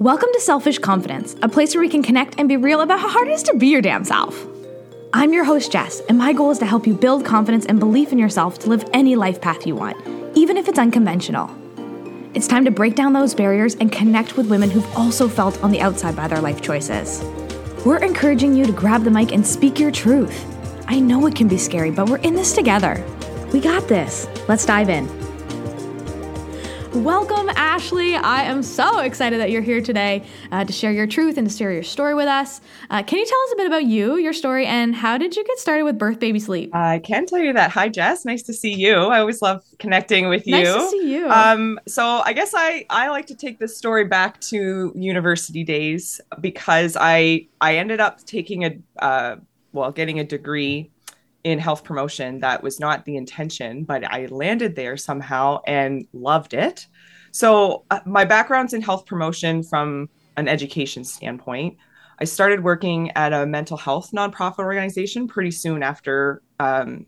Welcome to Selfish Confidence, a place where we can connect and be real about how hard it is to be your damn self. I'm your host, Jess, and my goal is to help you build confidence and belief in yourself to live any life path you want, even if it's unconventional. It's time to break down those barriers and connect with women who've also felt on the outside by their life choices. We're encouraging you to grab the mic and speak your truth. I know it can be scary, but we're in this together. We got this. Let's dive in. Welcome, Ashley. I am so excited that you're here today uh, to share your truth and to share your story with us. Uh, can you tell us a bit about you, your story, and how did you get started with birth baby sleep? I can tell you that. Hi, Jess. Nice to see you. I always love connecting with you. Nice to see you. Um, so I guess I I like to take this story back to university days because I I ended up taking a uh, well getting a degree in health promotion that was not the intention, but I landed there somehow and loved it. So, uh, my background's in health promotion from an education standpoint. I started working at a mental health nonprofit organization pretty soon after um,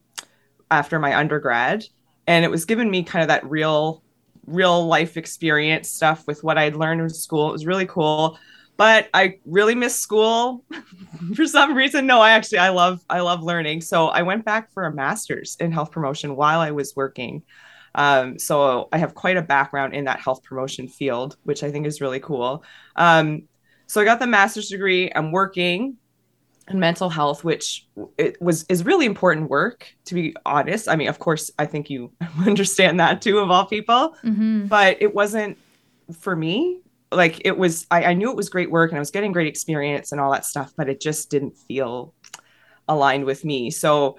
after my undergrad, and it was given me kind of that real real life experience stuff with what I'd learned in school. It was really cool but I really miss school for some reason. No, I actually I love I love learning. So I went back for a master's in health promotion while I was working. Um, so I have quite a background in that health promotion field, which I think is really cool. Um, so I got the master's degree. I'm working in mental health, which it was is really important work. To be honest, I mean, of course, I think you understand that too, of all people. Mm-hmm. But it wasn't for me like it was I, I knew it was great work and I was getting great experience and all that stuff, but it just didn't feel aligned with me. So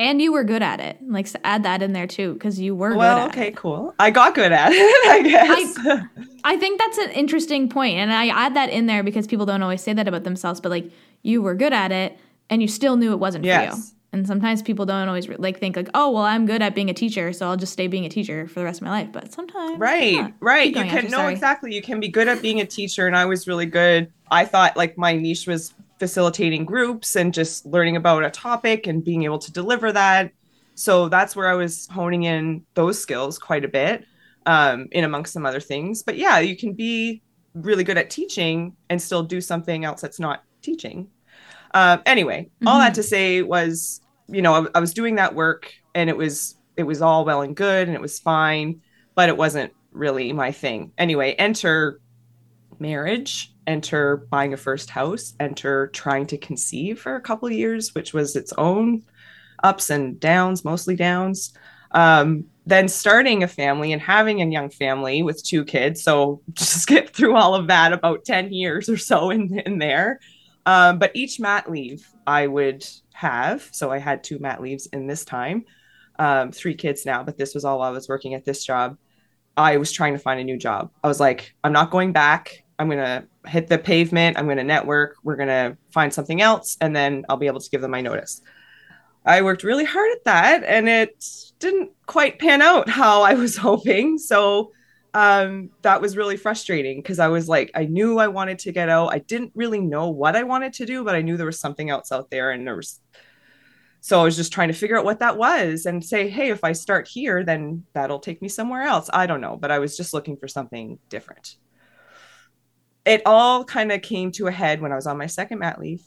and you were good at it. Like add that in there too, because you were well. okay, it. cool. I got good at it. I guess. I, I, think that's an interesting point, and I add that in there because people don't always say that about themselves. But like, you were good at it, and you still knew it wasn't yes. for you. And sometimes people don't always like think like, oh, well, I'm good at being a teacher, so I'll just stay being a teacher for the rest of my life. But sometimes, right, yeah. right, you can no exactly. You can be good at being a teacher, and I was really good. I thought like my niche was facilitating groups and just learning about a topic and being able to deliver that. So that's where I was honing in those skills quite a bit, um, in amongst some other things. But yeah, you can be really good at teaching and still do something else that's not teaching. Uh, anyway, mm-hmm. all that mm-hmm. to say was, you know, I, I was doing that work and it was it was all well and good and it was fine, but it wasn't really my thing. Anyway, enter marriage, enter buying a first house, enter trying to conceive for a couple of years, which was its own ups and downs, mostly downs. Um, then starting a family and having a young family with two kids. So just get through all of that about 10 years or so in, in there. Um, but each mat leave I would have, so I had two mat leaves in this time, um, three kids now, but this was all while I was working at this job. I was trying to find a new job. I was like, I'm not going back. I'm going to hit the pavement. I'm going to network. We're going to find something else, and then I'll be able to give them my notice. I worked really hard at that, and it didn't quite pan out how I was hoping. So um, that was really frustrating because I was like, I knew I wanted to get out. I didn't really know what I wanted to do, but I knew there was something else out there. And there was, so I was just trying to figure out what that was and say, hey, if I start here, then that'll take me somewhere else. I don't know, but I was just looking for something different. It all kind of came to a head when I was on my second mat leave.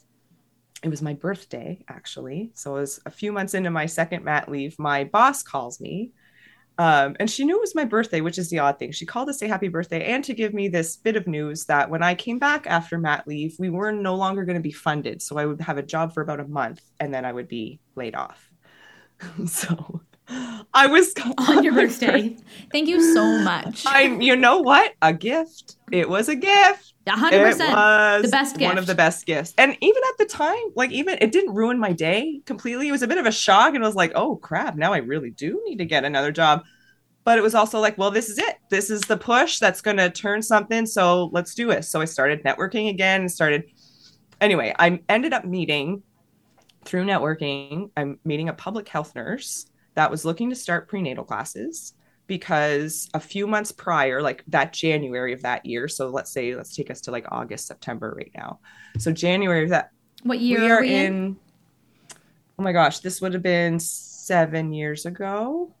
It was my birthday, actually. So it was a few months into my second mat leave. My boss calls me um, and she knew it was my birthday, which is the odd thing. She called to say happy birthday and to give me this bit of news that when I came back after mat leave, we were no longer going to be funded. So I would have a job for about a month and then I would be laid off. so I was on your birthday. Thank you so much. I'm, you know what? A gift. It was a gift. 100% the best gift. One of the best gifts. And even at the time, like, even it didn't ruin my day completely. It was a bit of a shock. And I was like, oh crap, now I really do need to get another job. But it was also like, well, this is it. This is the push that's going to turn something. So let's do it. So I started networking again and started. Anyway, I ended up meeting through networking, I'm meeting a public health nurse that was looking to start prenatal classes because a few months prior, like that January of that year, so let's say let's take us to like August, September right now. So January of that what year we are, are we in, in? Oh my gosh, this would have been seven years ago.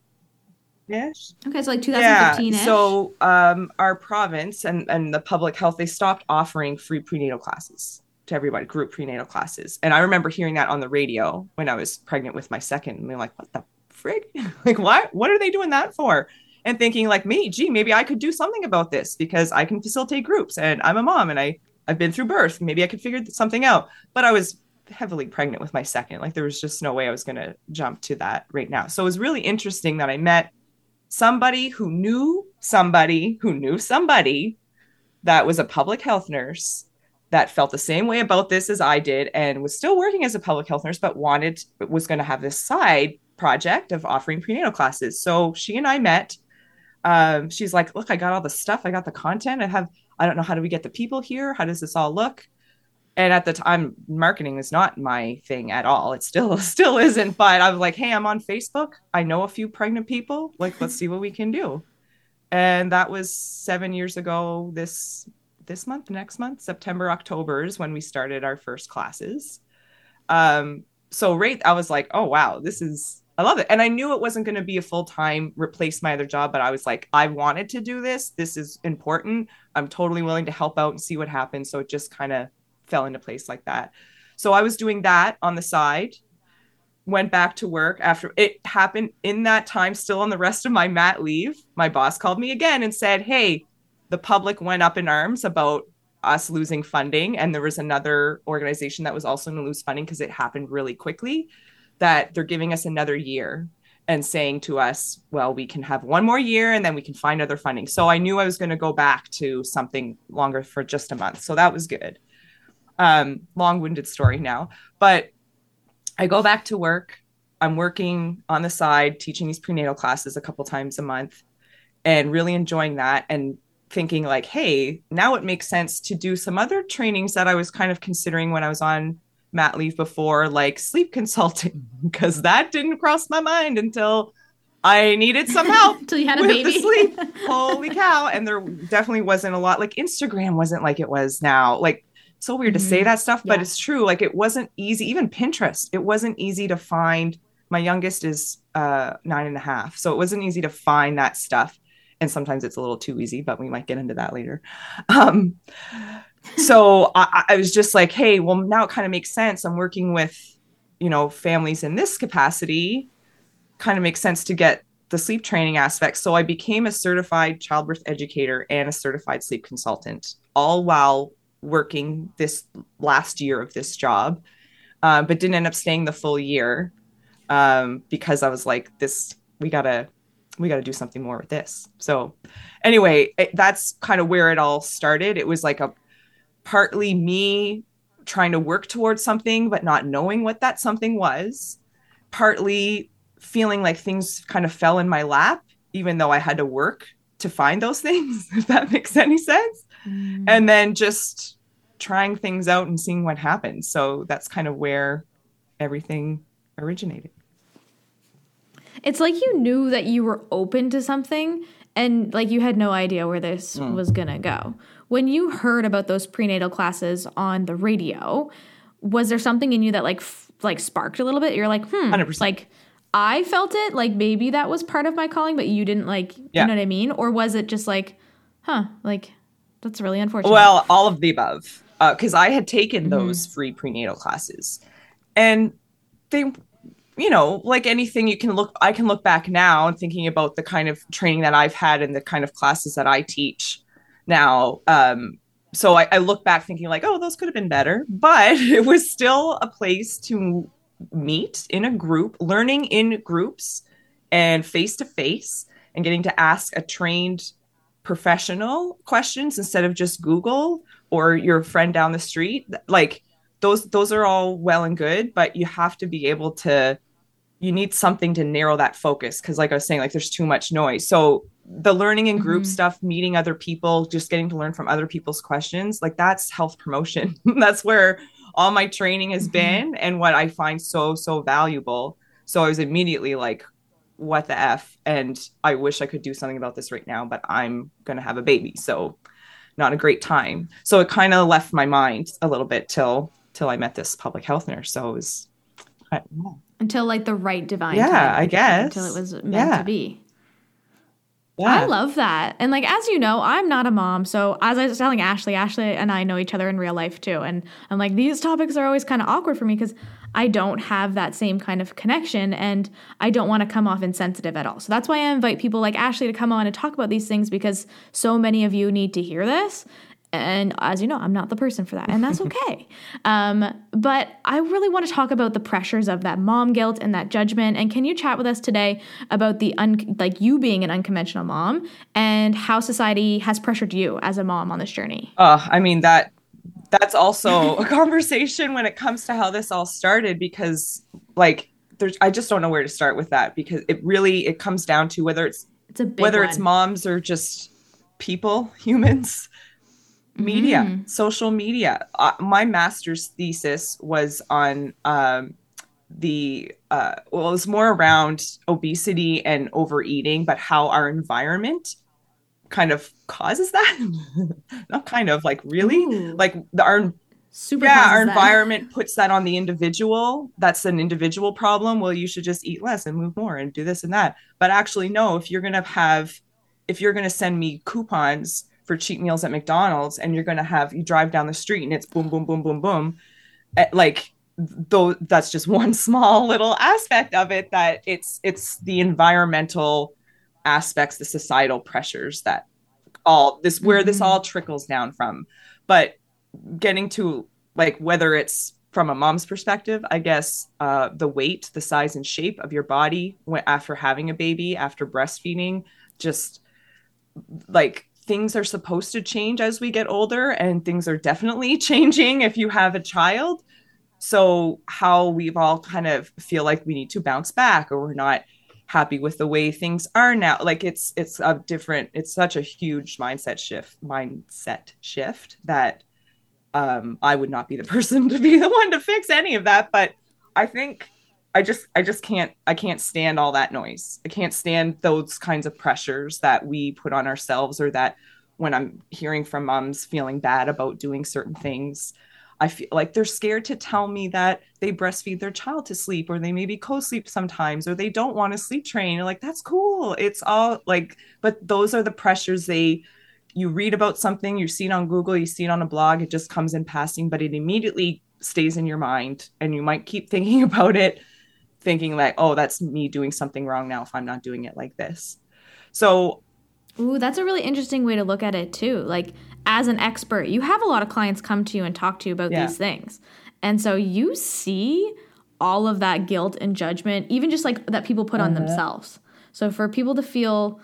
Yes. Okay, so like 2015 yeah. So um, our province and, and the public health, they stopped offering free prenatal classes to everybody, group prenatal classes. And I remember hearing that on the radio when I was pregnant with my second. And being like, what the frig? like, what? What are they doing that for? And thinking like me, gee, maybe I could do something about this because I can facilitate groups and I'm a mom and I I've been through birth. Maybe I could figure something out. But I was heavily pregnant with my second. Like there was just no way I was going to jump to that right now. So it was really interesting that I met somebody who knew somebody who knew somebody that was a public health nurse that felt the same way about this as I did and was still working as a public health nurse, but wanted, was going to have this side project of offering prenatal classes. So she and I met. Um, she's like, Look, I got all the stuff, I got the content. I have, I don't know, how do we get the people here? How does this all look? and at the time marketing is not my thing at all it still still isn't but i was like hey i'm on facebook i know a few pregnant people like let's see what we can do and that was seven years ago this this month next month september october is when we started our first classes um so right i was like oh wow this is i love it and i knew it wasn't going to be a full-time replace my other job but i was like i wanted to do this this is important i'm totally willing to help out and see what happens so it just kind of fell into place like that. So I was doing that on the side, went back to work after it happened in that time, still on the rest of my mat leave. My boss called me again and said, Hey, the public went up in arms about us losing funding. And there was another organization that was also going to lose funding because it happened really quickly, that they're giving us another year and saying to us, well, we can have one more year and then we can find other funding. So I knew I was going to go back to something longer for just a month. So that was good um, long-winded story now but i go back to work i'm working on the side teaching these prenatal classes a couple times a month and really enjoying that and thinking like hey now it makes sense to do some other trainings that i was kind of considering when i was on mat leave before like sleep consulting because that didn't cross my mind until I needed some help until you had a baby. sleep. Holy cow! And there definitely wasn't a lot. Like Instagram wasn't like it was now. Like so weird mm-hmm. to say mm-hmm. that stuff, but yeah. it's true. Like it wasn't easy, even Pinterest, it wasn't easy to find. My youngest is uh, nine and a half. So it wasn't easy to find that stuff. And sometimes it's a little too easy, but we might get into that later. Um, so I, I was just like, hey, well, now it kind of makes sense. I'm working with, you know, families in this capacity. Kind of makes sense to get the sleep training aspect. So I became a certified childbirth educator and a certified sleep consultant, all while working this last year of this job, uh, but didn't end up staying the full year um, because I was like, this, we gotta, we gotta do something more with this. So, anyway, it, that's kind of where it all started. It was like a partly me trying to work towards something, but not knowing what that something was, partly feeling like things kind of fell in my lap, even though I had to work to find those things, if that makes any sense. Mm. And then just trying things out and seeing what happens. So that's kind of where everything originated. It's like you knew that you were open to something and like you had no idea where this mm. was going to go. When you heard about those prenatal classes on the radio, was there something in you that like f- like sparked a little bit? You're like, "Hmm." 100%. Like I felt it like maybe that was part of my calling, but you didn't like, yeah. you know what I mean? Or was it just like, "Huh, like that's really unfortunate." Well, all of the above because uh, I had taken mm-hmm. those free prenatal classes, and they, you know, like anything, you can look. I can look back now and thinking about the kind of training that I've had and the kind of classes that I teach now. Um, so I, I look back thinking like, oh, those could have been better, but it was still a place to meet in a group, learning in groups and face to face, and getting to ask a trained professional questions instead of just Google or your friend down the street like those those are all well and good but you have to be able to you need something to narrow that focus because like i was saying like there's too much noise so the learning in group mm-hmm. stuff meeting other people just getting to learn from other people's questions like that's health promotion that's where all my training has mm-hmm. been and what i find so so valuable so i was immediately like what the f and i wish i could do something about this right now but i'm gonna have a baby so not a great time. So it kind of left my mind a little bit till till I met this public health nurse. So it was I, until like the right divine. Yeah, I guess until it was meant yeah. to be. Yeah. I love that. And like as you know, I'm not a mom. So as I was telling Ashley, Ashley and I know each other in real life too. And I'm like, these topics are always kind of awkward for me because I don't have that same kind of connection and I don't want to come off insensitive at all. So that's why I invite people like Ashley to come on and talk about these things because so many of you need to hear this. And as you know, I'm not the person for that, and that's okay. um, but I really want to talk about the pressures of that mom guilt and that judgment. And can you chat with us today about the un- like you being an unconventional mom and how society has pressured you as a mom on this journey? Uh, I mean that that's also a conversation when it comes to how this all started because like there's I just don't know where to start with that because it really it comes down to whether it's it's a whether one. it's moms or just people humans media mm-hmm. social media. Uh, my master's thesis was on um, the uh, well it was more around obesity and overeating but how our environment kind of causes that. Not kind of like really. Ooh. like the, our Super yeah our environment puts that on the individual. That's an individual problem. Well you should just eat less and move more and do this and that. But actually no if you're going to have if you're going to send me coupons for cheap meals at McDonald's and you're going to have you drive down the street and it's boom boom boom boom boom eh, like though that's just one small little aspect of it that it's it's the environmental aspects the societal pressures that all this where mm-hmm. this all trickles down from but getting to like whether it's from a mom's perspective i guess uh, the weight the size and shape of your body after having a baby after breastfeeding just like things are supposed to change as we get older and things are definitely changing if you have a child. So how we've all kind of feel like we need to bounce back or we're not happy with the way things are now. Like it's it's a different it's such a huge mindset shift mindset shift that um i would not be the person to be the one to fix any of that. But i think I just I just can't I can't stand all that noise. I can't stand those kinds of pressures that we put on ourselves or that when I'm hearing from moms feeling bad about doing certain things, I feel like they're scared to tell me that they breastfeed their child to sleep or they maybe co-sleep sometimes or they don't want to sleep train. Like that's cool. It's all like but those are the pressures they you read about something, you see it on Google, you see it on a blog, it just comes in passing, but it immediately stays in your mind and you might keep thinking about it thinking like, oh, that's me doing something wrong now if I'm not doing it like this. So, ooh, that's a really interesting way to look at it too. Like as an expert, you have a lot of clients come to you and talk to you about yeah. these things. And so you see all of that guilt and judgment, even just like that people put uh-huh. on themselves. So for people to feel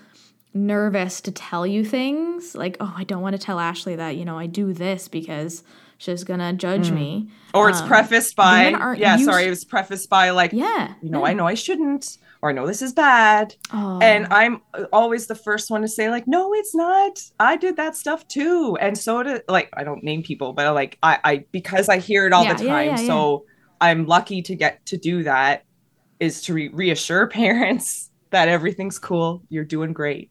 nervous to tell you things like, oh, I don't want to tell Ashley that, you know, I do this because she's gonna judge mm. me. Or it's um, prefaced by yeah, used- sorry, it was prefaced by like yeah, you know, yeah. I know I shouldn't, or I know this is bad. Oh. And I'm always the first one to say, like, no, it's not. I did that stuff too. And so to like I don't name people, but like I, I because I hear it all yeah, the time. Yeah, so I'm lucky to get to do that is to re- reassure parents that everything's cool, you're doing great.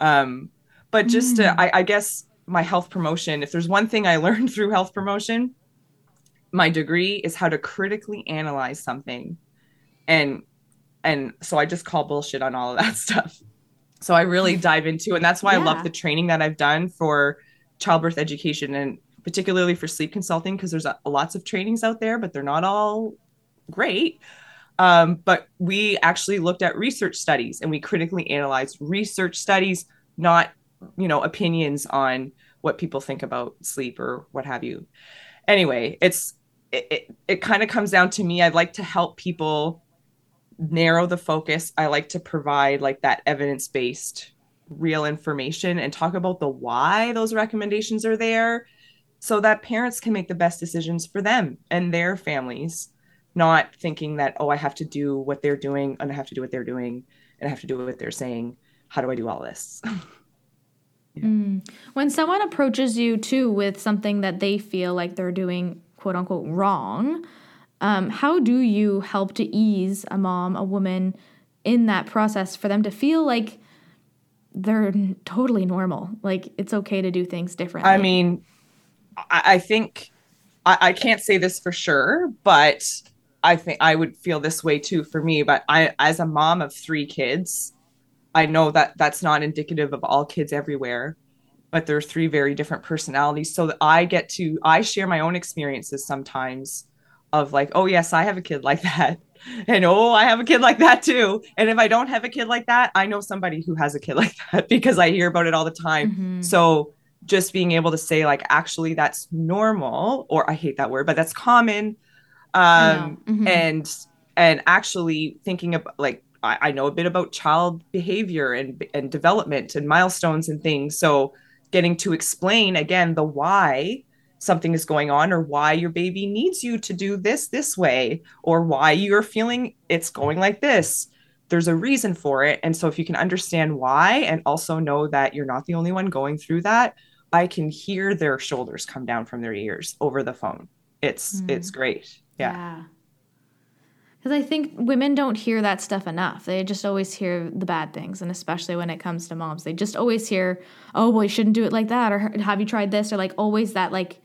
Um, but just mm. to, I, I guess my health promotion, if there's one thing I learned through health promotion, my degree is how to critically analyze something. And and so I just call bullshit on all of that stuff. So I really dive into and that's why yeah. I love the training that I've done for childbirth education and particularly for sleep consulting because there's a, lots of trainings out there but they're not all great. Um, but we actually looked at research studies and we critically analyzed research studies, not you know opinions on what people think about sleep or what have you. Anyway it's it, it, it kind of comes down to me. I'd like to help people narrow the focus. I like to provide like that evidence-based real information and talk about the why those recommendations are there so that parents can make the best decisions for them and their families not thinking that oh i have to do what they're doing and i have to do what they're doing and i have to do what they're saying. How do i do all this Mm. When someone approaches you too with something that they feel like they're doing quote unquote wrong, um, how do you help to ease a mom, a woman in that process for them to feel like they're totally normal? Like it's okay to do things differently? I mean, I, I think I, I can't say this for sure, but I think I would feel this way too for me. But I, as a mom of three kids, I know that that's not indicative of all kids everywhere, but there are three very different personalities. So that I get to, I share my own experiences sometimes of like, oh, yes, I have a kid like that. And oh, I have a kid like that too. And if I don't have a kid like that, I know somebody who has a kid like that because I hear about it all the time. Mm-hmm. So just being able to say, like, actually, that's normal, or I hate that word, but that's common. Um, mm-hmm. and and actually thinking about like I, I know a bit about child behavior and and development and milestones and things. So getting to explain again the why something is going on or why your baby needs you to do this this way or why you're feeling it's going like this there's a reason for it and so if you can understand why and also know that you're not the only one going through that i can hear their shoulders come down from their ears over the phone it's mm. it's great yeah. yeah. Because I think women don't hear that stuff enough. They just always hear the bad things. And especially when it comes to moms, they just always hear, oh, well, you shouldn't do it like that. Or have you tried this? Or like always that like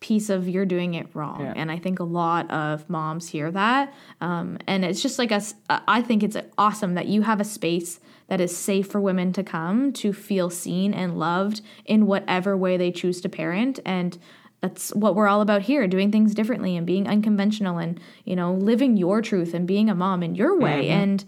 piece of you're doing it wrong. Yeah. And I think a lot of moms hear that. Um, and it's just like us, I think it's awesome that you have a space that is safe for women to come to feel seen and loved in whatever way they choose to parent. And that's what we're all about here doing things differently and being unconventional and you know living your truth and being a mom in your way mm-hmm. and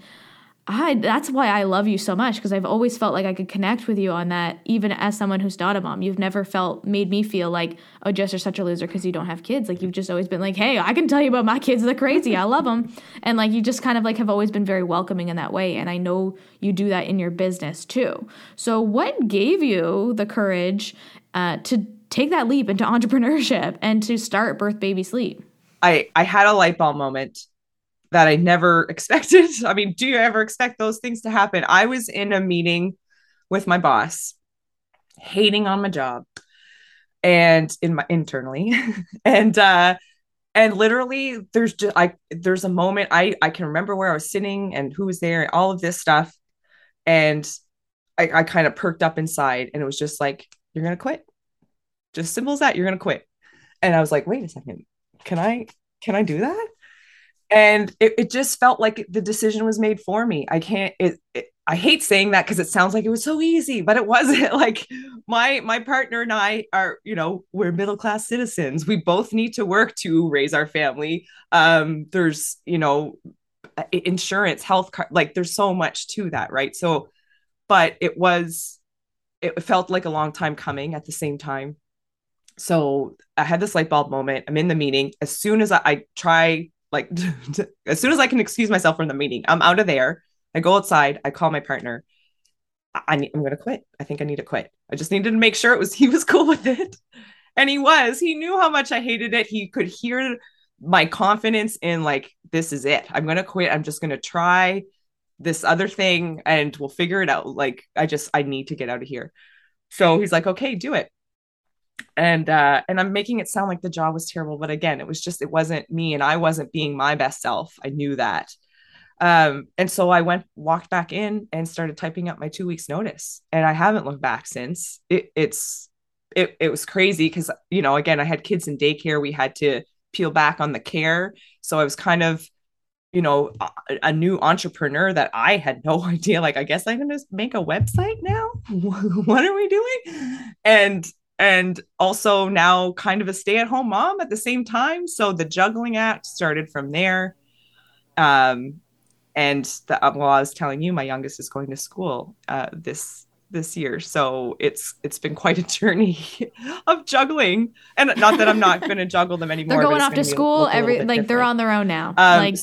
I that's why I love you so much because I've always felt like I could connect with you on that even as someone who's not a mom. You've never felt made me feel like oh Jess you're such a loser because you don't have kids. Like you've just always been like hey I can tell you about my kids they're crazy I love them and like you just kind of like have always been very welcoming in that way and I know you do that in your business too. So what gave you the courage uh, to take that leap into entrepreneurship and to start birth baby sleep. I i had a light bulb moment that i never expected. I mean do you ever expect those things to happen? I was in a meeting with my boss hating on my job and in my internally. And uh and literally there's just i there's a moment i i can remember where i was sitting and who was there and all of this stuff. And i i kind of perked up inside and it was just like you're gonna quit just simple as that you're gonna quit. And i was like wait a second can i can i do that? And it, it just felt like the decision was made for me. I can't it, it i hate saying that because it sounds like it was so easy but it wasn't. Like my my partner and i are you know we're middle class citizens. We both need to work to raise our family. Um there's you know insurance health care, like there's so much to that right? So but it was it felt like a long time coming at the same time so I had this light bulb moment. I'm in the meeting. As soon as I, I try, like, as soon as I can excuse myself from the meeting, I'm out of there. I go outside. I call my partner. I, I need, I'm going to quit. I think I need to quit. I just needed to make sure it was he was cool with it, and he was. He knew how much I hated it. He could hear my confidence in like this is it. I'm going to quit. I'm just going to try this other thing, and we'll figure it out. Like I just I need to get out of here. So he's like, okay, do it and uh and i'm making it sound like the job was terrible but again it was just it wasn't me and i wasn't being my best self. I knew that. Um and so i went walked back in and started typing up my two weeks notice. And i haven't looked back since. It, it's it, it was crazy because you know again i had kids in daycare. We had to peel back on the care. So i was kind of you know a, a new entrepreneur that i had no idea. Like i guess i'm gonna make a website now? What are we doing? And and also now kind of a stay-at-home mom at the same time. So the juggling act started from there. Um and the uh, well i was telling you my youngest is going to school uh this this year. So it's it's been quite a journey of juggling. And not that i'm not going to juggle them anymore they're going off to school every like different. they're on their own now. Um, like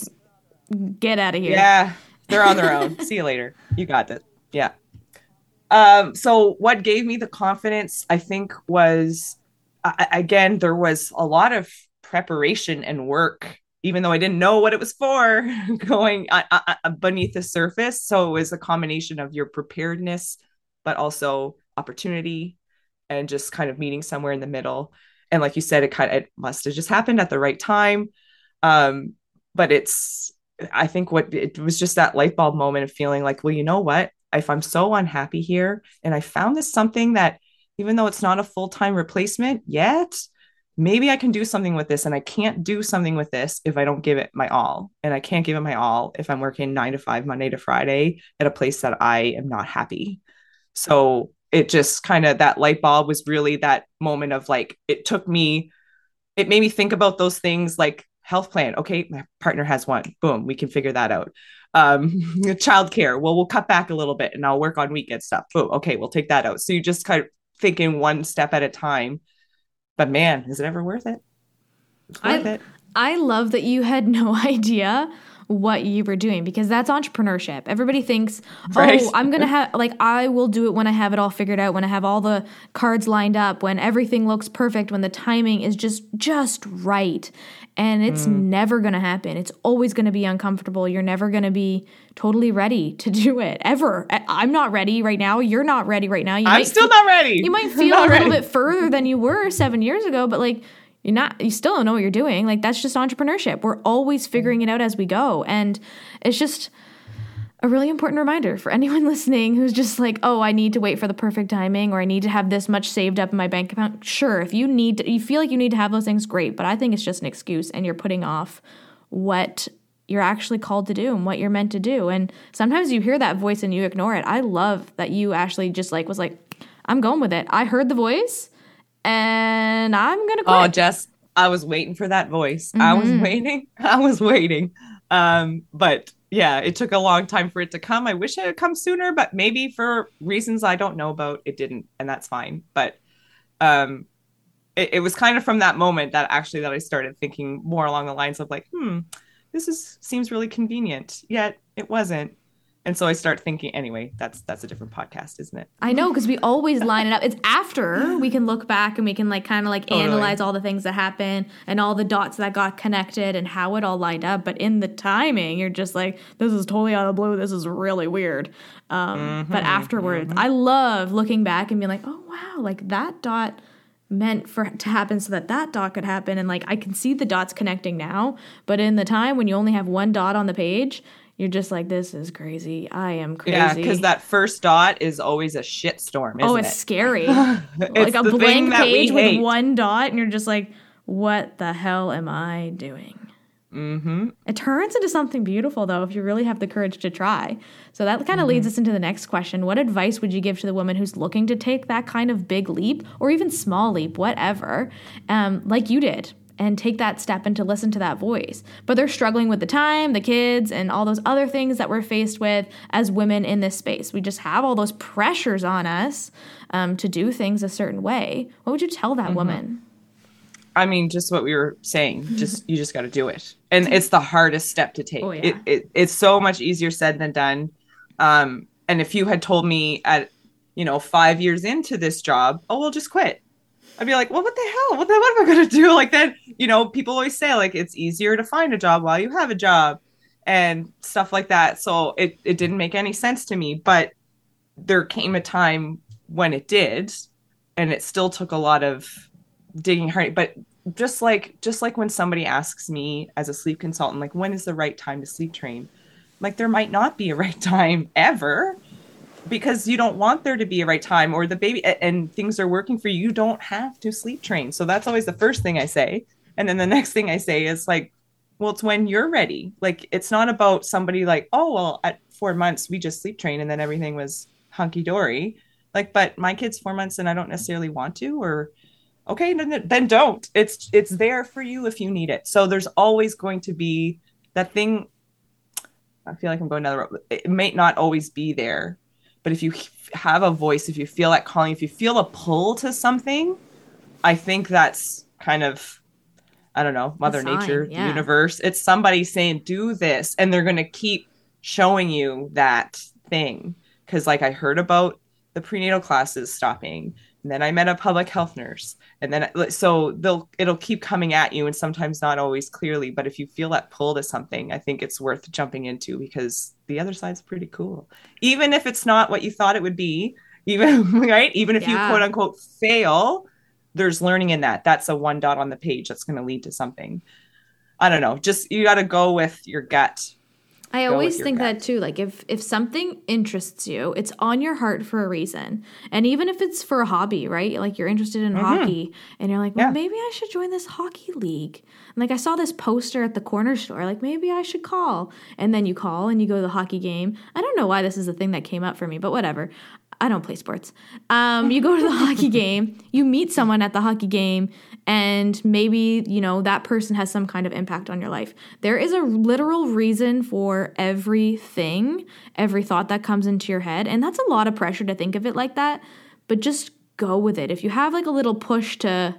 get out of here. Yeah they're on their own. See you later. You got it. Yeah um, so what gave me the confidence, I think, was uh, again there was a lot of preparation and work, even though I didn't know what it was for, going uh, uh, uh, beneath the surface. So it was a combination of your preparedness, but also opportunity, and just kind of meeting somewhere in the middle. And like you said, it kind of it must have just happened at the right time. Um, but it's I think what it was just that light bulb moment of feeling like, well, you know what? If I'm so unhappy here and I found this something that even though it's not a full-time replacement yet, maybe I can do something with this and I can't do something with this if I don't give it my all. And I can't give it my all if I'm working 9 to 5 Monday to Friday at a place that I am not happy. So it just kind of that light bulb was really that moment of like it took me it made me think about those things like health plan. Okay, my partner has one. Boom, we can figure that out. Um, childcare. Well, we'll cut back a little bit and I'll work on weekend stuff. Boom. Okay, we'll take that out. So you just kind of thinking one step at a time. But man, is it ever worth it? It's worth I, it. I love that you had no idea what you were doing because that's entrepreneurship. Everybody thinks, right. oh, I'm going to have, like, I will do it when I have it all figured out, when I have all the cards lined up, when everything looks perfect, when the timing is just, just right. And it's mm. never going to happen. It's always going to be uncomfortable. You're never going to be totally ready to do it ever. I'm not ready right now. You're not ready right now. You I'm still not ready. You might feel a little ready. bit further than you were seven years ago, but like, you're not you still don't know what you're doing. Like that's just entrepreneurship. We're always figuring it out as we go. And it's just a really important reminder for anyone listening who's just like oh i need to wait for the perfect timing or i need to have this much saved up in my bank account. Sure if you need to, you feel like you need to have those things great. But i think it's just an excuse and you're putting off what you're actually called to do and what you're meant to do. And sometimes you hear that voice and you ignore it. I love that you actually just like was like i'm going with it. I heard the voice and I'm gonna quit. Oh, Jess, I was waiting for that voice. Mm-hmm. I was mm-hmm. waiting. I was waiting. Um, but yeah, it took a long time for it to come. I wish it had come sooner, but maybe for reasons I don't know about, it didn't, and that's fine. But um, it, it was kind of from that moment that actually that I started thinking more along the lines of like, hmm, this is seems really convenient. Yet it wasn't and so I start thinking anyway, that's that's a different podcast, isn't it? I know because we always line it up. It's after we can look back and we can like kind of like totally. analyze all the things that happen and all the dots that got connected and how it all lined up. But in the timing, you're just like, this is totally out of the blue. This is really weird. Um, mm-hmm, but afterwards, mm-hmm. I love looking back and being like, oh wow, like that dot meant for to happen so that that dot could happen and like I can see the dots connecting now but in the time when you only have one dot on the page you're just like, this is crazy. I am crazy. Yeah, because that first dot is always a shitstorm. oh, it's it? scary. it's like a blank page with one dot, and you're just like, what the hell am I doing? Mm-hmm. It turns into something beautiful, though, if you really have the courage to try. So that kind of mm-hmm. leads us into the next question. What advice would you give to the woman who's looking to take that kind of big leap or even small leap, whatever, um, like you did? And take that step and to listen to that voice. But they're struggling with the time, the kids, and all those other things that we're faced with as women in this space. We just have all those pressures on us um, to do things a certain way. What would you tell that mm-hmm. woman? I mean, just what we were saying. Just you just got to do it, and it's the hardest step to take. Oh, yeah. it, it, it's so much easier said than done. Um, and if you had told me at you know five years into this job, oh, we'll just quit I'd be like, well, what the hell? What, the, what am I going to do? Like then, you know, people always say like it's easier to find a job while you have a job and stuff like that. So it, it didn't make any sense to me, but there came a time when it did and it still took a lot of digging hard. But just like, just like when somebody asks me as a sleep consultant, like, when is the right time to sleep train? Like there might not be a right time ever because you don't want there to be a right time or the baby and things are working for you you don't have to sleep train. So that's always the first thing i say. And then the next thing i say is like well it's when you're ready. Like it's not about somebody like oh well at four months we just sleep train and then everything was hunky-dory. Like but my kid's four months and i don't necessarily want to or okay then, then don't. It's it's there for you if you need it. So there's always going to be that thing i feel like i'm going another road. It may not always be there but if you have a voice, if you feel that calling, if you feel a pull to something, I think that's kind of I don't know, Mother Nature, yeah. the universe. It's somebody saying, do this. And they're going to keep showing you that thing. Because, like, I heard about the prenatal classes stopping and then I met a public health nurse, and then so they'll it'll keep coming at you, and sometimes not always clearly. But if you feel that pull to something, I think it's worth jumping into because the other side's pretty cool, even if it's not what you thought it would be. Even right, even if yeah. you quote unquote fail, there's learning in that. That's a one dot on the page that's going to lead to something. I don't know. Just you got to go with your gut I always think gut. that too. Like if if something interests you, it's on your heart for a reason. And even if it's for a hobby, right? Like you're interested in mm-hmm. hockey and you're like, well, yeah. maybe I should join this hockey league. And like I saw this poster at the corner store, like maybe I should call. And then you call and you go to the hockey game. I don't know why this is a thing that came up for me, but whatever. I don't play sports. Um, you go to the hockey game, you meet someone at the hockey game, and maybe, you know, that person has some kind of impact on your life. There is a literal reason for everything, every thought that comes into your head. And that's a lot of pressure to think of it like that, but just go with it. If you have like a little push to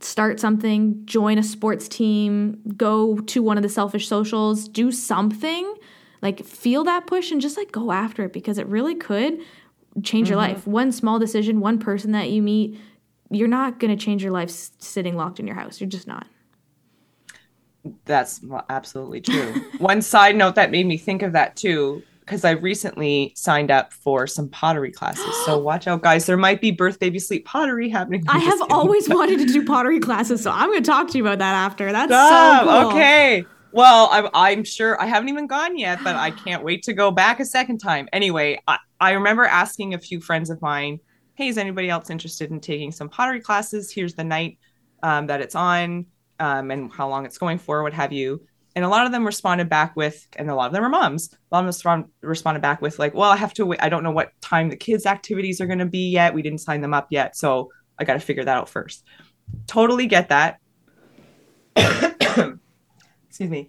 start something, join a sports team, go to one of the selfish socials, do something like feel that push and just like go after it because it really could change mm-hmm. your life. One small decision, one person that you meet, you're not going to change your life sitting locked in your house. You're just not. That's absolutely true. one side note that made me think of that too because I recently signed up for some pottery classes. So watch out, guys. There might be birth baby sleep pottery happening. I have always wanted to do pottery classes, so I'm going to talk to you about that after. That's Stop. so cool. Okay. Well, I'm, I'm sure I haven't even gone yet, but I can't wait to go back a second time. Anyway, I, I remember asking a few friends of mine, hey, is anybody else interested in taking some pottery classes? Here's the night um, that it's on um, and how long it's going for, what have you. And a lot of them responded back with, and a lot of them are moms. A lot of them responded back with, like, well, I have to wait. I don't know what time the kids' activities are going to be yet. We didn't sign them up yet. So I got to figure that out first. Totally get that. excuse me.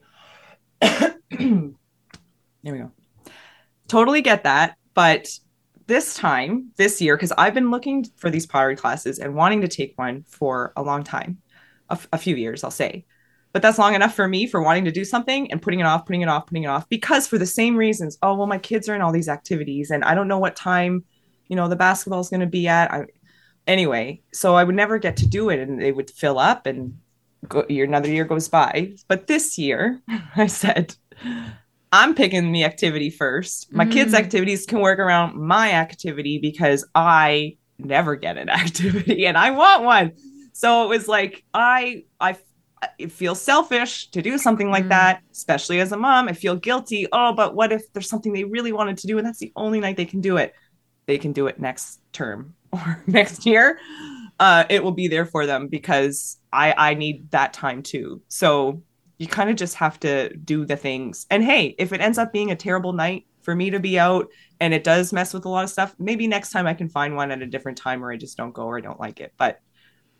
there we go. Totally get that. But this time, this year, because I've been looking for these pottery classes and wanting to take one for a long time, a, f- a few years, I'll say. But that's long enough for me for wanting to do something and putting it off, putting it off, putting it off, because for the same reasons. Oh, well, my kids are in all these activities and I don't know what time, you know, the basketball is going to be at. I, anyway, so I would never get to do it and they would fill up and go, year another year goes by. But this year, I said, I'm picking the activity first. My mm. kids' activities can work around my activity because I never get an activity and I want one. So it was like I I it feels selfish to do something like mm. that, especially as a mom. I feel guilty. Oh, but what if there's something they really wanted to do and that's the only night they can do it? They can do it next term or next year uh, it will be there for them because I I need that time too. So you kind of just have to do the things. And hey, if it ends up being a terrible night for me to be out and it does mess with a lot of stuff, maybe next time I can find one at a different time where I just don't go or I don't like it. But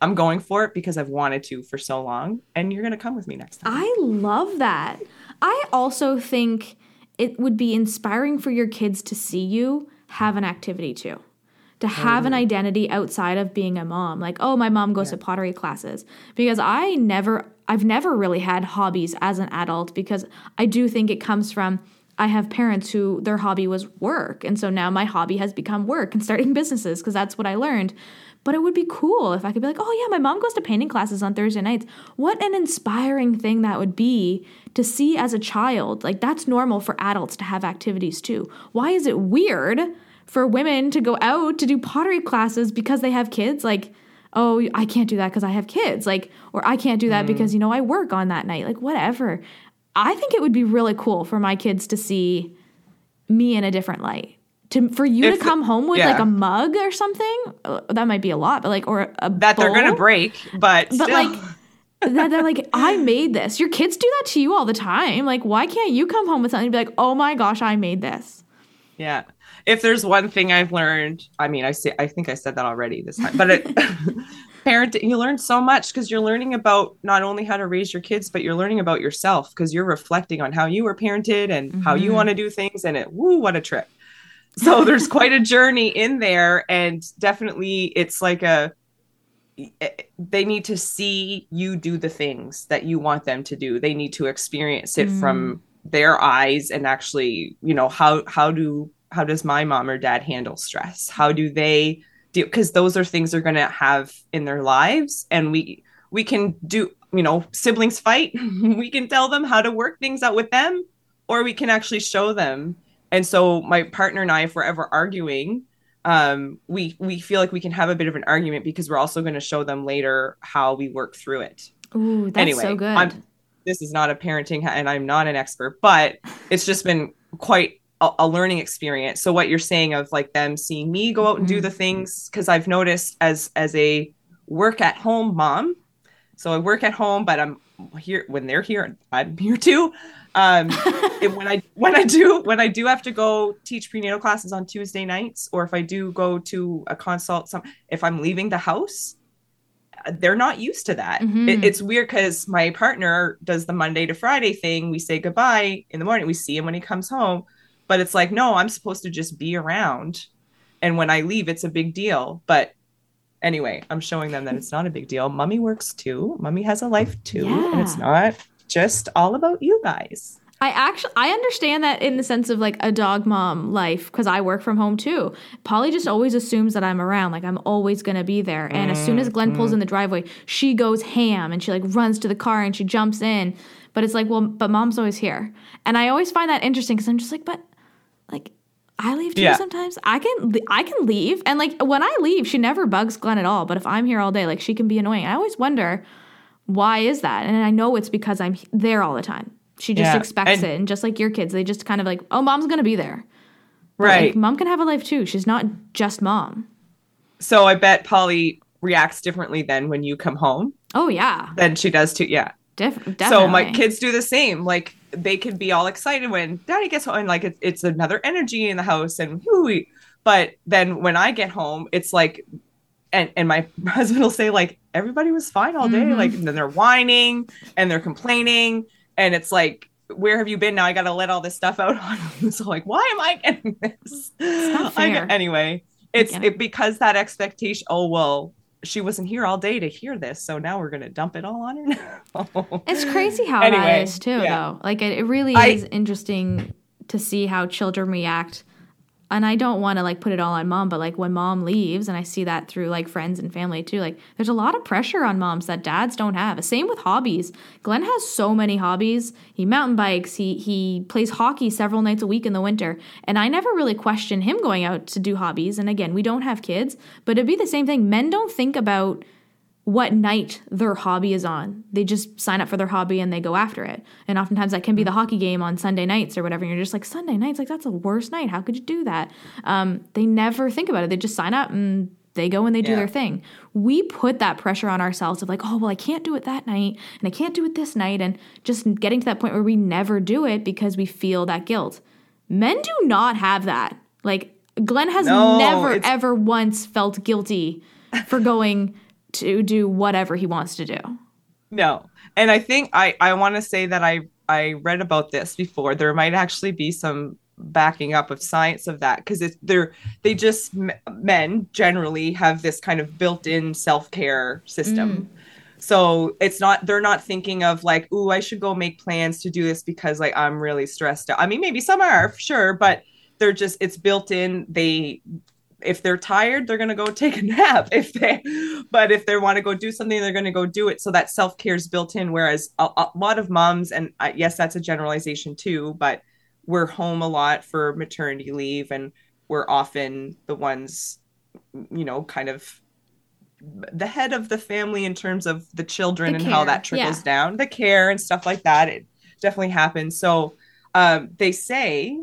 I'm going for it because I've wanted to for so long and you're going to come with me next time. I love that. I also think it would be inspiring for your kids to see you have an activity too to have an mm. identity outside of being a mom. Like, oh, my mom goes yeah. to pottery classes. Because I never, I've never really had hobbies as an adult because I do think it comes from I have parents who their hobby was work. And so now my hobby has become work and starting businesses because that's what I learned. But it would be cool if I could be like, oh, yeah, my mom goes to painting classes on Thursday nights. What an inspiring thing that would be to see as a child. Like, that's normal for adults to have activities too. Why is it weird for women to go out to do pottery classes because they have kids like oh i can't do that because i have kids like or i can't do that mm. because you know i work on that night like whatever i think it would be really cool for my kids to see me in a different light to for you if to come home with yeah. like a mug or something uh, that might be a lot but like or a that bowl. they're gonna break but but still. like that they're like i made this your kids do that to you all the time like why can't you come home with something and be like oh my gosh i made this yeah if there's one thing I've learned, I mean, I say I think I said that already this time, but it, parenting, you learn so much because you're learning about not only how to raise your kids, but you're learning about yourself because you're reflecting on how you were parented and mm-hmm. how you mm-hmm. want to do things. And it, woo, what a trip! So there's quite a journey in there, and definitely it's like a they need to see you do the things that you want them to do. They need to experience it mm. from their eyes and actually, you know, how how do how does my mom or dad handle stress? How do they do because those are things they're going to have in their lives and we we can do you know siblings fight. We can tell them how to work things out with them or we can actually show them. And so my partner and i if we're ever arguing um, we we feel like we can have a bit of an argument because we're also going to show them later how we work through it. Ooh, that's anyway, so good. I'm, this is not a parenting and I'm not an expert, but it's just been quite a, a learning experience. So what you're saying of like them seeing me go out and do mm-hmm. the things because I've noticed as as a work at home mom. So I work at home, but I'm here when they're here. I'm here too. Um, when I when I do when I do have to go teach prenatal classes on Tuesday nights, or if I do go to a consult, some if I'm leaving the house, they're not used to that. Mm-hmm. It, it's weird because my partner does the Monday to Friday thing. We say goodbye in the morning. We see him when he comes home, but it's like, no, I'm supposed to just be around. And when I leave, it's a big deal. But anyway, I'm showing them that it's not a big deal. Mummy works too. Mummy has a life too. Yeah. And it's not just all about you guys. I actually I understand that in the sense of like a dog mom life because I work from home too. Polly just always assumes that I'm around, like I'm always gonna be there. And as soon as Glenn pulls in the driveway, she goes ham and she like runs to the car and she jumps in. But it's like, well, but mom's always here, and I always find that interesting because I'm just like, but like I leave too yeah. sometimes. I can I can leave, and like when I leave, she never bugs Glenn at all. But if I'm here all day, like she can be annoying. I always wonder why is that, and I know it's because I'm there all the time. She just yeah. expects and, it, and just like your kids, they just kind of like, oh, mom's gonna be there. But right. Like, mom can have a life too. She's not just mom. So I bet Polly reacts differently then when you come home. Oh yeah. Than she does too. Yeah. Def-. So my kids do the same. Like they could be all excited when daddy gets home and like it, it's another energy in the house and whoo but then when i get home it's like and and my husband will say like everybody was fine all day mm-hmm. like and then they're whining and they're complaining and it's like where have you been now i gotta let all this stuff out on you so like why am i getting this I, anyway it's it. it because that expectation oh well she wasn't here all day to hear this, so now we're gonna dump it all on her. Now. it's crazy how anyway, that is too, yeah. though. Like it, it really I, is interesting to see how children react and I don't want to like put it all on mom, but like when mom leaves, and I see that through like friends and family too, like there's a lot of pressure on moms that dads don't have. Same with hobbies. Glenn has so many hobbies. He mountain bikes, he he plays hockey several nights a week in the winter. And I never really question him going out to do hobbies. And again, we don't have kids, but it'd be the same thing. Men don't think about what night their hobby is on. They just sign up for their hobby and they go after it. And oftentimes that can be the mm-hmm. hockey game on Sunday nights or whatever. And you're just like, Sunday nights, like that's the worst night. How could you do that? Um, they never think about it. They just sign up and they go and they do yeah. their thing. We put that pressure on ourselves of like, oh, well, I can't do it that night and I can't do it this night. And just getting to that point where we never do it because we feel that guilt. Men do not have that. Like, Glenn has no, never, ever once felt guilty for going to do whatever he wants to do. No. And I think I I want to say that I I read about this before. There might actually be some backing up of science of that because it's they're they just men generally have this kind of built-in self-care system. Mm. So it's not they're not thinking of like, oh I should go make plans to do this because like I'm really stressed out." I mean, maybe some are, sure, but they're just it's built in. They if they're tired they're going to go take a nap. If they but if they want to go do something they're going to go do it. So that self-care is built in whereas a, a lot of moms and uh, yes that's a generalization too but we're home a lot for maternity leave and we're often the ones you know kind of the head of the family in terms of the children the and how that trickles yeah. down the care and stuff like that. It definitely happens. So um, they say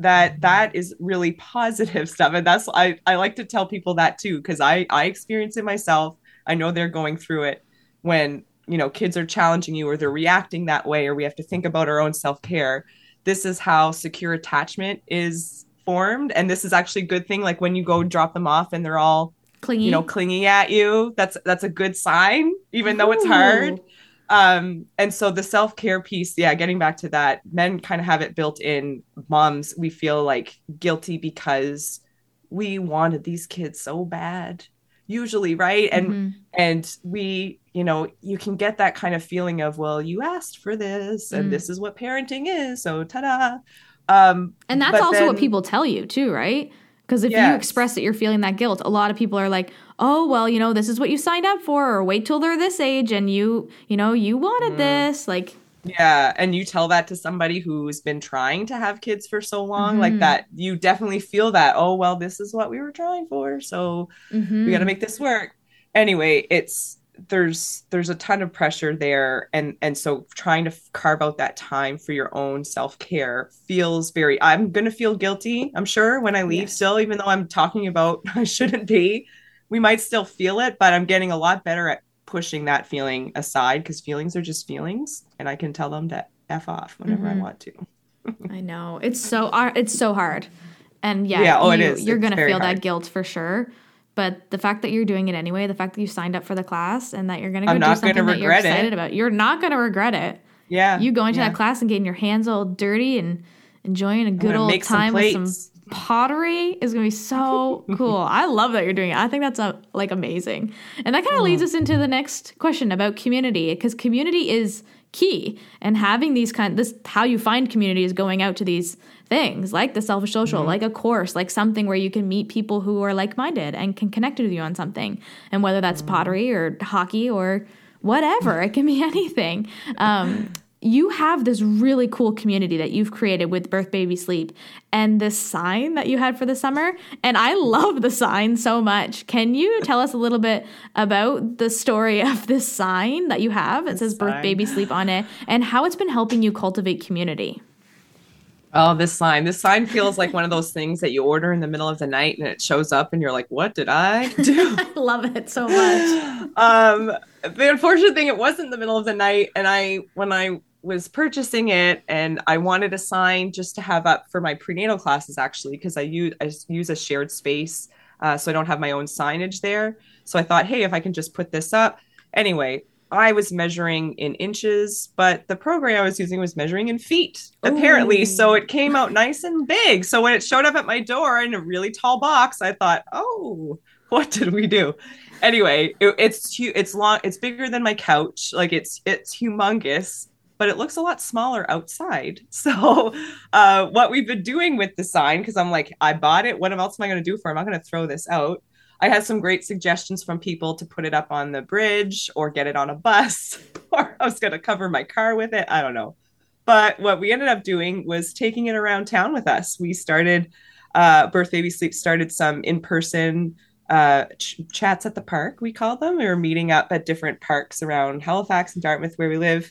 that that is really positive stuff. And that's i i like to tell people that too because i i experience it myself. I know they're going through it when you know kids are challenging you or they're reacting that way or we have to think about our own self-care. This is how secure attachment is formed. And this is actually a good thing like when you go drop them off and they're all clingy you know clinging at you that's that's a good sign even Ooh. though it's hard um and so the self-care piece yeah getting back to that men kind of have it built in moms we feel like guilty because we wanted these kids so bad usually right and mm-hmm. and we you know you can get that kind of feeling of well you asked for this and mm. this is what parenting is so ta-da um and that's also then, what people tell you too right because if yes. you express that you're feeling that guilt a lot of people are like oh well you know this is what you signed up for or wait till they're this age and you you know you wanted mm. this like yeah and you tell that to somebody who's been trying to have kids for so long mm-hmm. like that you definitely feel that oh well this is what we were trying for so mm-hmm. we got to make this work anyway it's there's there's a ton of pressure there and and so trying to carve out that time for your own self-care feels very i'm going to feel guilty i'm sure when i leave yes. still even though i'm talking about i shouldn't be we might still feel it but i'm getting a lot better at pushing that feeling aside because feelings are just feelings and i can tell them to f off whenever mm-hmm. i want to i know it's so it's so hard and yeah, yeah oh, you, it is. you're it's gonna feel hard. that guilt for sure but the fact that you're doing it anyway, the fact that you signed up for the class and that you're going to go do something that you're excited it. about, you're not going to regret it. Yeah. You go into yeah. that class and getting your hands all dirty and enjoying a good old time with some pottery is going to be so cool. I love that you're doing it. I think that's a, uh, like amazing. And that kind of mm. leads us into the next question about community because community is key and having these kind this how you find community is going out to these things like the selfish social mm-hmm. like a course like something where you can meet people who are like-minded and can connect with you on something. And whether that's mm-hmm. pottery or hockey or whatever it can be anything. Um, you have this really cool community that you've created with birth baby sleep and this sign that you had for the summer. And i love the sign so much. Can you tell us a little bit about the story of this sign that you have? It says birth baby sleep on it and how it's been helping you cultivate community Oh, this sign. This sign feels like one of those things that you order in the middle of the night and it shows up and you're like, what did I do? I love it so much. Um, the unfortunate thing, it wasn't the middle of the night. And I, when I was purchasing it and I wanted a sign just to have up for my prenatal classes actually, because I use, I use a shared space. Uh, so I don't have my own signage there. So I thought, hey, if I can just put this up. Anyway, I was measuring in inches, but the program I was using was measuring in feet, apparently. Ooh. So it came out nice and big. So when it showed up at my door in a really tall box, I thought, oh, what did we do? Anyway, it, it's it's long, it's bigger than my couch. Like it's it's humongous, but it looks a lot smaller outside. So uh, what we've been doing with the sign, because I'm like, I bought it. What else am I going to do for? It? I'm not going to throw this out. I had some great suggestions from people to put it up on the bridge or get it on a bus, or I was going to cover my car with it. I don't know. But what we ended up doing was taking it around town with us. We started, uh, Birth Baby Sleep started some in person uh, ch- chats at the park, we call them. We were meeting up at different parks around Halifax and Dartmouth, where we live,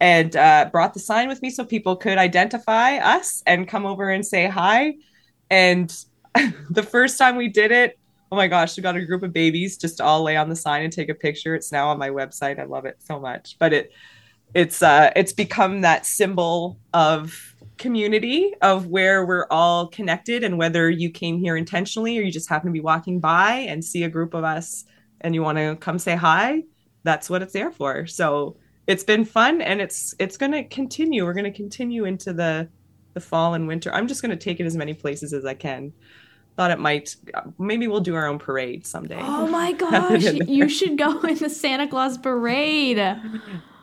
and uh, brought the sign with me so people could identify us and come over and say hi. And the first time we did it, oh my gosh, we got a group of babies just all lay on the sign and take a picture. It's now on my website. I love it so much. But it it's uh it's become that symbol of community of where we're all connected and whether you came here intentionally or you just happen to be walking by and see a group of us and you want to come say hi, that's what it's there for. So it's been fun and it's it's going to continue. We're going to continue into the the fall and winter. I'm just going to take it as many places as I can thought it might maybe we'll do our own parade someday. Oh my gosh, you should go in the Santa Claus parade.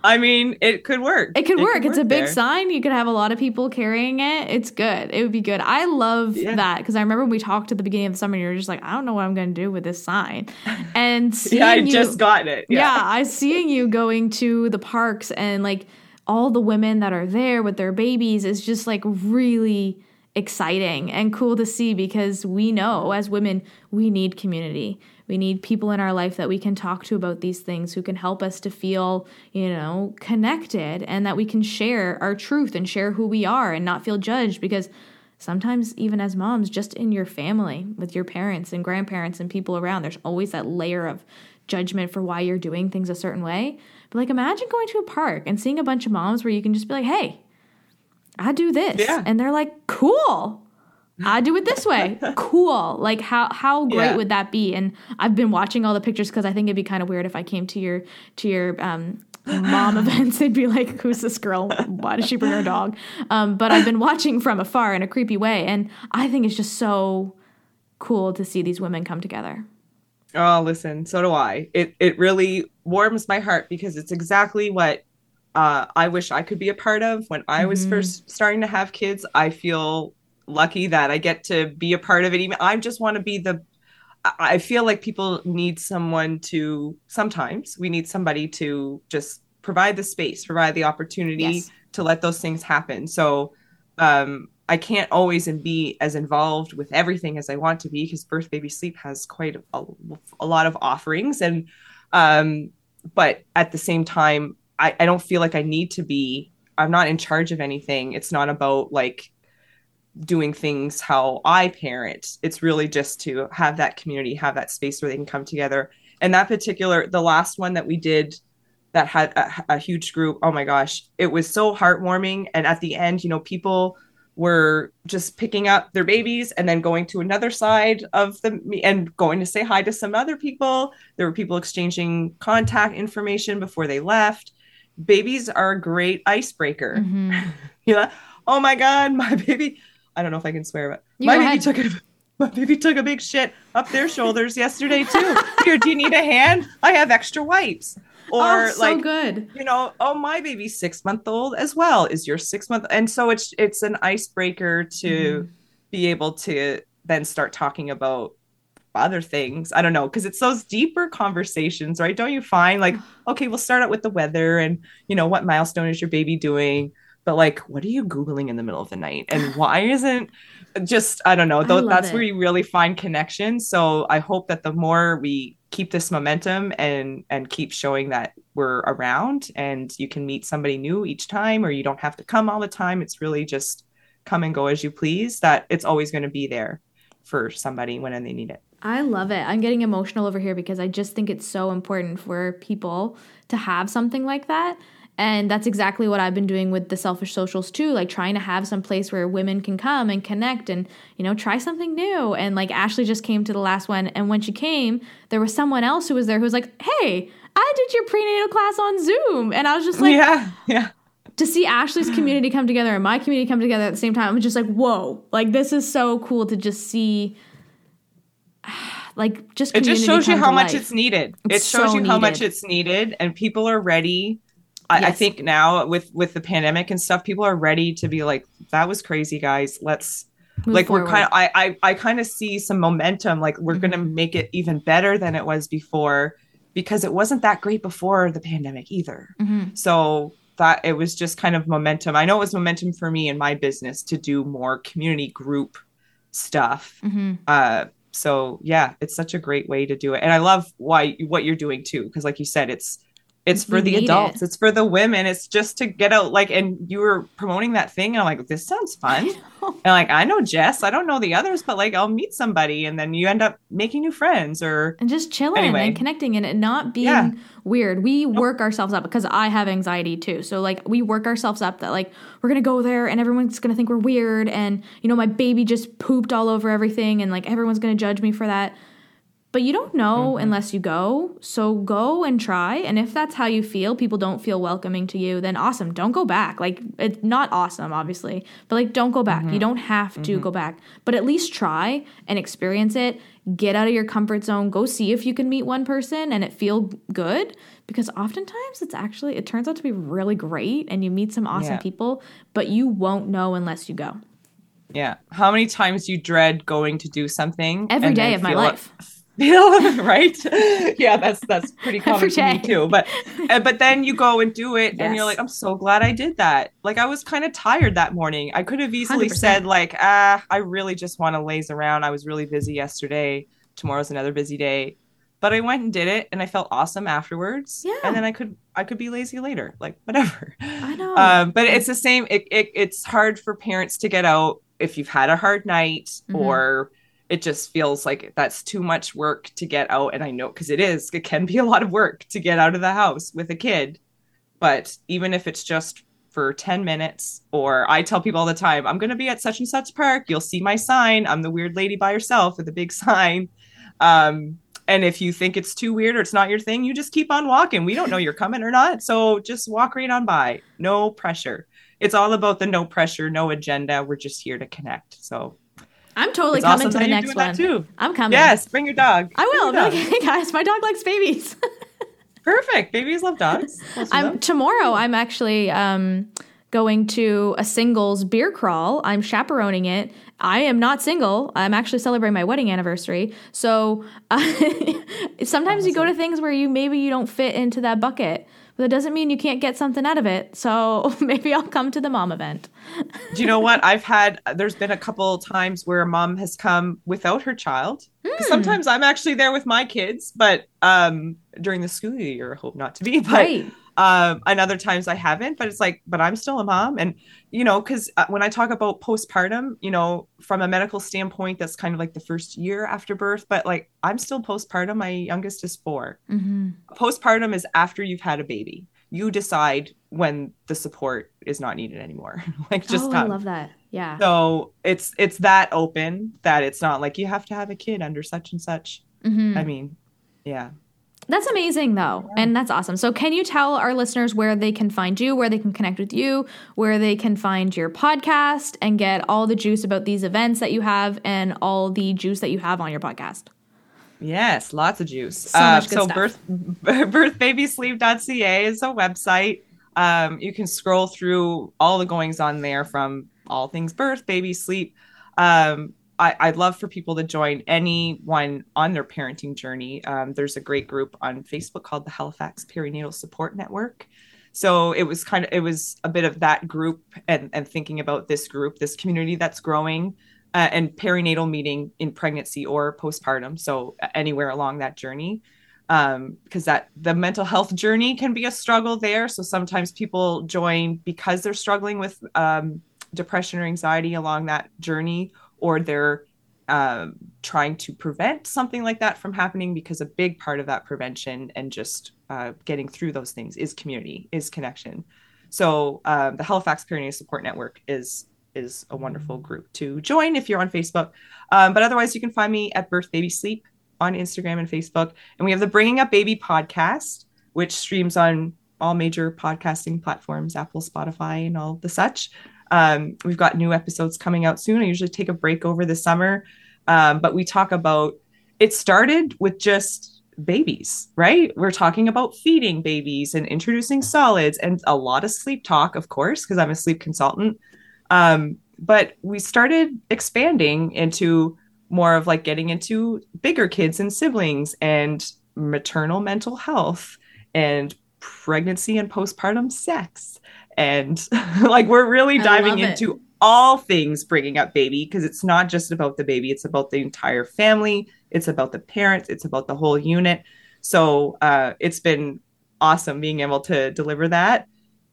I mean, it could work. It could it work. Could it's work a big there. sign. You could have a lot of people carrying it. It's good. It would be good. I love yeah. that because I remember when we talked at the beginning of the summer. You were just like, I don't know what I'm going to do with this sign. And yeah, I you, just got it. Yeah. yeah, I seeing you going to the parks and like all the women that are there with their babies is just like really exciting and cool to see because we know as women we need community. We need people in our life that we can talk to about these things who can help us to feel, you know, connected and that we can share our truth and share who we are and not feel judged because sometimes even as moms just in your family with your parents and grandparents and people around there's always that layer of judgment for why you're doing things a certain way. But like imagine going to a park and seeing a bunch of moms where you can just be like, "Hey, I do this. Yeah. And they're like, cool. I do it this way. cool. Like how how great yeah. would that be? And I've been watching all the pictures because I think it'd be kind of weird if I came to your to your um mom events. They'd be like, Who's this girl? Why does she bring her dog? Um, but I've been watching from afar in a creepy way, and I think it's just so cool to see these women come together. Oh, listen, so do I. It it really warms my heart because it's exactly what uh, I wish I could be a part of. When I was mm-hmm. first starting to have kids, I feel lucky that I get to be a part of it. Even I just want to be the. I feel like people need someone to. Sometimes we need somebody to just provide the space, provide the opportunity yes. to let those things happen. So um, I can't always be as involved with everything as I want to be because Birth Baby Sleep has quite a, a lot of offerings and um, but at the same time, I, I don't feel like I need to be. I'm not in charge of anything. It's not about like doing things how I parent. It's really just to have that community, have that space where they can come together. And that particular, the last one that we did that had a, a, huge group, oh my gosh, it was so heartwarming. And at the end, you know, people were just picking up their babies and then going to another side of the and going to say hi to some other people. There were people exchanging contact information before they left. Babies are a great icebreaker. Mm-hmm. you know, oh my God, my baby I don't know if I can swear, but you my baby ahead. took a my baby took a big shit up their shoulders yesterday too. Here, do you need a hand? I have extra wipes. Or oh, so like good. You know, oh my baby's six month old as well. Is your six month and so it's it's an icebreaker to mm-hmm. be able to then start talking about other things. I don't know, because it's those deeper conversations, right? Don't you find like, okay, we'll start out with the weather and you know, what milestone is your baby doing? but like what are you googling in the middle of the night and why isn't just i don't know though that's it. where you really find connection so i hope that the more we keep this momentum and and keep showing that we're around and you can meet somebody new each time or you don't have to come all the time it's really just come and go as you please that it's always going to be there for somebody when they need it I love it. I'm getting emotional over here because I just think it's so important for people to have something like that. And that's exactly what I've been doing with the selfish socials too, like trying to have some place where women can come and connect and, you know, try something new. And like Ashley just came to the last one. And when she came, there was someone else who was there who was like, Hey, I did your prenatal class on Zoom. And I was just like, Yeah, yeah. To see Ashley's community come together and my community come together at the same time, I'm just like, whoa, like this is so cool to just see like just it just shows you how much life. it's needed it's it shows so you how much it's needed and people are ready I, yes. I, think now with with the pandemic and stuff, people are ready to be like, "That was crazy, guys. Let's." Move like forward. we're kind of I I, I kind of see some momentum like we're mm-hmm. gonna make it even better than it was before because it wasn't that great before the pandemic either. Mm-hmm. So that it was just kind of momentum. I know it was momentum for me in my business to do more community group stuff. Mm-hmm. Uh, so yeah, it's such a great way to do it, and I love why what you're doing too, because like you said, it's it's for the adults. It. It's for the women. It's just to get out. Like, and you were promoting that thing. And I'm like, this sounds fun. And like, I know Jess. I don't know the others, but like, I'll meet somebody, and then you end up making new friends or and just chilling anyway. and connecting and it not being yeah. weird. We nope. work ourselves up because I have anxiety too. So like, we work ourselves up that like we're gonna go there and everyone's gonna think we're weird, and you know, my baby just pooped all over everything, and like everyone's gonna judge me for that. But you don't know mm-hmm. unless you go. So go and try. And if that's how you feel, people don't feel welcoming to you, then awesome. Don't go back. Like, it's not awesome, obviously, but like, don't go back. Mm-hmm. You don't have to mm-hmm. go back, but at least try and experience it. Get out of your comfort zone. Go see if you can meet one person and it feel good because oftentimes it's actually, it turns out to be really great and you meet some awesome yeah. people, but you won't know unless you go. Yeah. How many times do you dread going to do something every day of my life? right? yeah, that's that's pretty common for me too. But but then you go and do it, yes. and you're like, I'm so glad I did that. Like I was kind of tired that morning. I could have easily 100%. said like, ah, I really just want to laze around. I was really busy yesterday. Tomorrow's another busy day. But I went and did it, and I felt awesome afterwards. Yeah. And then I could I could be lazy later, like whatever. I know. Um, but it's the same. It, it it's hard for parents to get out if you've had a hard night mm-hmm. or it just feels like that's too much work to get out. And i know because it is it can be a lot of work to get out of the house with a kid. But even if it's just for 10 minutes or i tell people all the time i'm going to be at such and such park. You'll see my sign. I'm the weird lady by herself with a big sign. Um, and if you think it's too weird or it's not your thing you just keep on walking. We don't know you're coming or not so just walk right on by. No pressure. It's all about the no pressure no agenda. We're just here to connect. So I'm totally it's coming awesome to the next one. Too. I'm coming. Yes, bring your dog. I will. Dog. hey guys, my dog likes babies. Perfect. Babies love dogs. I'm tomorrow. I'm actually um, going to a singles beer crawl. I'm chaperoning it. I am not single. I'm actually celebrating my wedding anniversary. So uh, sometimes awesome. you go to things where you maybe you don't fit into that bucket. But that doesn't mean you can't get something out of it. So maybe I'll come to the mom event. Do you know what? I've had, there's been a couple times where a mom has come without her child. Mm. Sometimes I'm actually there with my kids, but um, during the school year, I hope not to be. But right. Um, and other times I haven't, but it's like, but I'm still a mom. And, you know, because uh, when I talk about postpartum, you know, from a medical standpoint, that's kind of like the first year after birth, but like I'm still postpartum. My youngest is 4 mm-hmm. Postpartum is after you've had a baby. You decide when the support is not needed anymore. like just oh, I love that. Yeah. So it's it's that open that it's not like you have to have a kid under such and such. Mm-hmm. I mean, yeah. That's amazing, though. Yeah. And that's awesome. So, can you tell our listeners where they can find you, where they can connect with you, where they can find your podcast and get all the juice about these events that you have and all the juice that you have on your podcast? Yes, lots of juice. So, uh, so stuff. birth birthbabysleep.ca is a website. Um, you can scroll through all the goings on there from all things birth, baby, sleep. Um, I, would love for people to join anyone on their parenting journey. Um, there's a great group on Facebook called the Halifax Perinatal Support Network. So it was kind of it was a bit of that group and, and thinking about this group, this community that's growing, uh, and perinatal meeting in pregnancy or postpartum. So anywhere along that journey, um, because that the mental health journey can be a struggle there. So sometimes people join because they're struggling with um, depression or anxiety along that journey or they're um, trying to prevent something like that from happening because a big part of that prevention and just uh, getting through those things is community is connection. So um, the halifax perinatal support network is is a wonderful group to join if you're on facebook. Um, but otherwise you can find me at birth baby sleep on instagram and facebook. And we have the bringing up baby podcast which streams on all major podcasting platforms apple spotify and all the such um, we've got new episodes coming out soon. I usually take a break over the summer, um, but we talk about it started with just babies, right? We're talking about feeding babies and introducing solids and a lot of sleep talk, of course, because I'm a sleep consultant. Um, but we started expanding into more of like getting into bigger kids and siblings and maternal mental health and pregnancy and postpartum sex and like we're really diving into it. all things bringing up baby because it's not just about the baby it's about the entire family it's about the parents it's about the whole unit. So uh, it's been awesome being able to deliver that.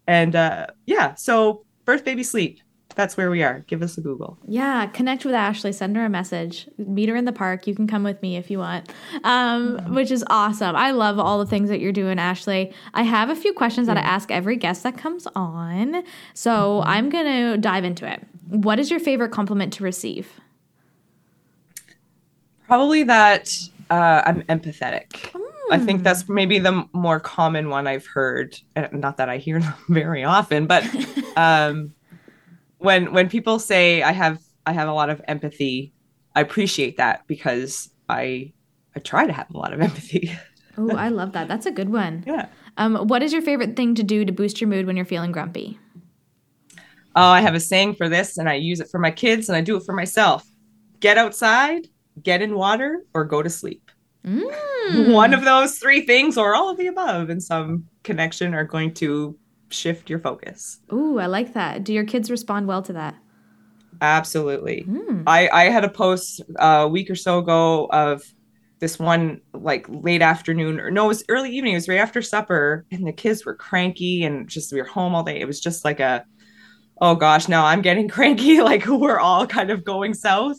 And uh, yeah so birth baby sleep that's where we are. Give us a Google. Yeah, connect with Ashley. Send her a message. Meet her in the park. You can come with me if you want, um, mm-hmm. which is awesome. I love all the things that you're doing, Ashley. I have a few questions that I ask every guest that comes on. So mm-hmm. I'm going to dive into it. What is your favorite compliment to receive? Probably that uh, I'm empathetic. Mm. I think that's hmm. maybe the more common one I've heard. Not that I hear them very often, but um, when when people say I have I have a lot of empathy, I appreciate that because I I try to have a lot of empathy. oh, I love that. That's a good one. Yeah. Um, what is your favorite thing to do to boost your mood when you're feeling grumpy? Oh, I have a saying for this, and I use it for my kids, and I do it for myself. Get outside, get in water, or go to sleep. Mm. One of those three things, or all of the above, in some connection, are going to shift your focus. Ooh, I like that. Do your kids respond well to that? Absolutely. Mm. I, I had a post a week or so ago of this one like late afternoon or no, it was early evening. It was right after supper, and the kids were cranky and just we were home all day. It was just like a oh gosh, now I'm getting cranky. Like we're all kind of going south.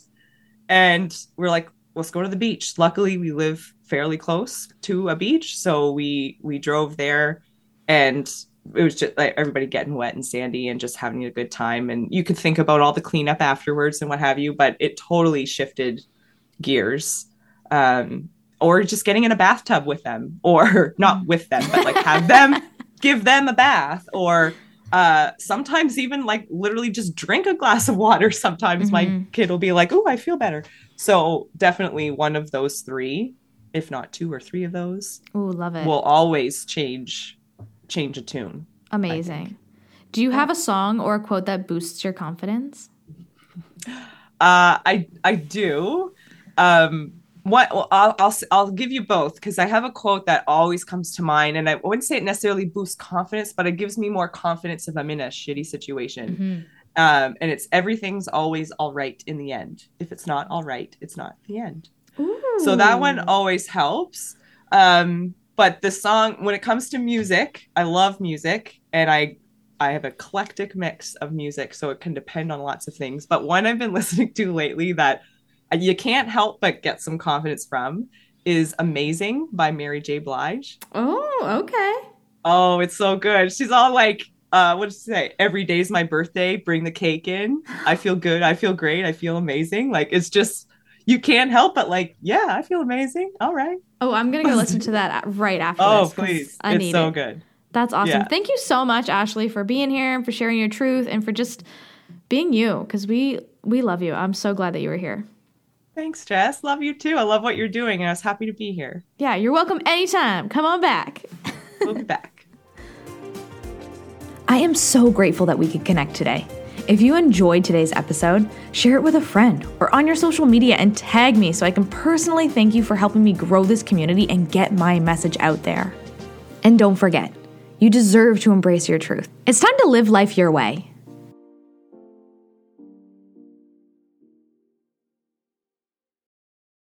And we're like, let's go to the beach. Luckily, we live fairly close to a beach. So we we drove there and it was just like everybody getting wet and sandy and just having a good time. And you could think about all the cleanup afterwards and what have you, but it totally shifted gears. Um, or just getting in a bathtub with them, or not with them, but like have them give them a bath, or uh, sometimes even like literally just drink a glass of water. Sometimes mm-hmm. my kid will be like, "Oh, I feel better." So definitely one of those three, if not two or three of those. Oh, love it. Will always change change a tune. Amazing. Do you have a song or a quote that boosts your confidence? Uh, I I do. Um, what well, I'll, I'll I'll give you both because I have a quote that always comes to mind, and I wouldn't say it necessarily boosts confidence, but it gives me more confidence if I'm in a shitty situation. Mm-hmm. Um, and it's everything's always all right in the end. If it's not all right, it's not the end. Ooh. So that one always helps. Um, but the song, when it comes to music, I love music, and I I have a eclectic mix of music, so it can depend on lots of things. But one I've been listening to lately that you can't help but get some confidence from is Amazing by Mary J. Blige. Oh, okay. Oh, it's so good. She's all like, uh, what did she say? Every day's my birthday, bring the cake in. I feel good. I feel great. I feel amazing. Like it's just you can't help but like, yeah, I feel amazing. All right. Oh, I'm gonna go listen to that right after. oh, please. I it's so it. good. That's awesome. Yeah. Thank you so much, Ashley, for being here and for sharing your truth and for just being you because we we love you. I'm so glad that you were here. Thanks, Jess. Love you too. I love what you're doing, and I was happy to be here. Yeah, you're welcome anytime. Come on back. we'll be back. I am so grateful that we could connect today. If you enjoyed today's episode, share it with a friend or on your social media and tag me so I can personally thank you for helping me grow this community and get my message out there. And don't forget, you deserve to embrace your truth. It's time to live life your way.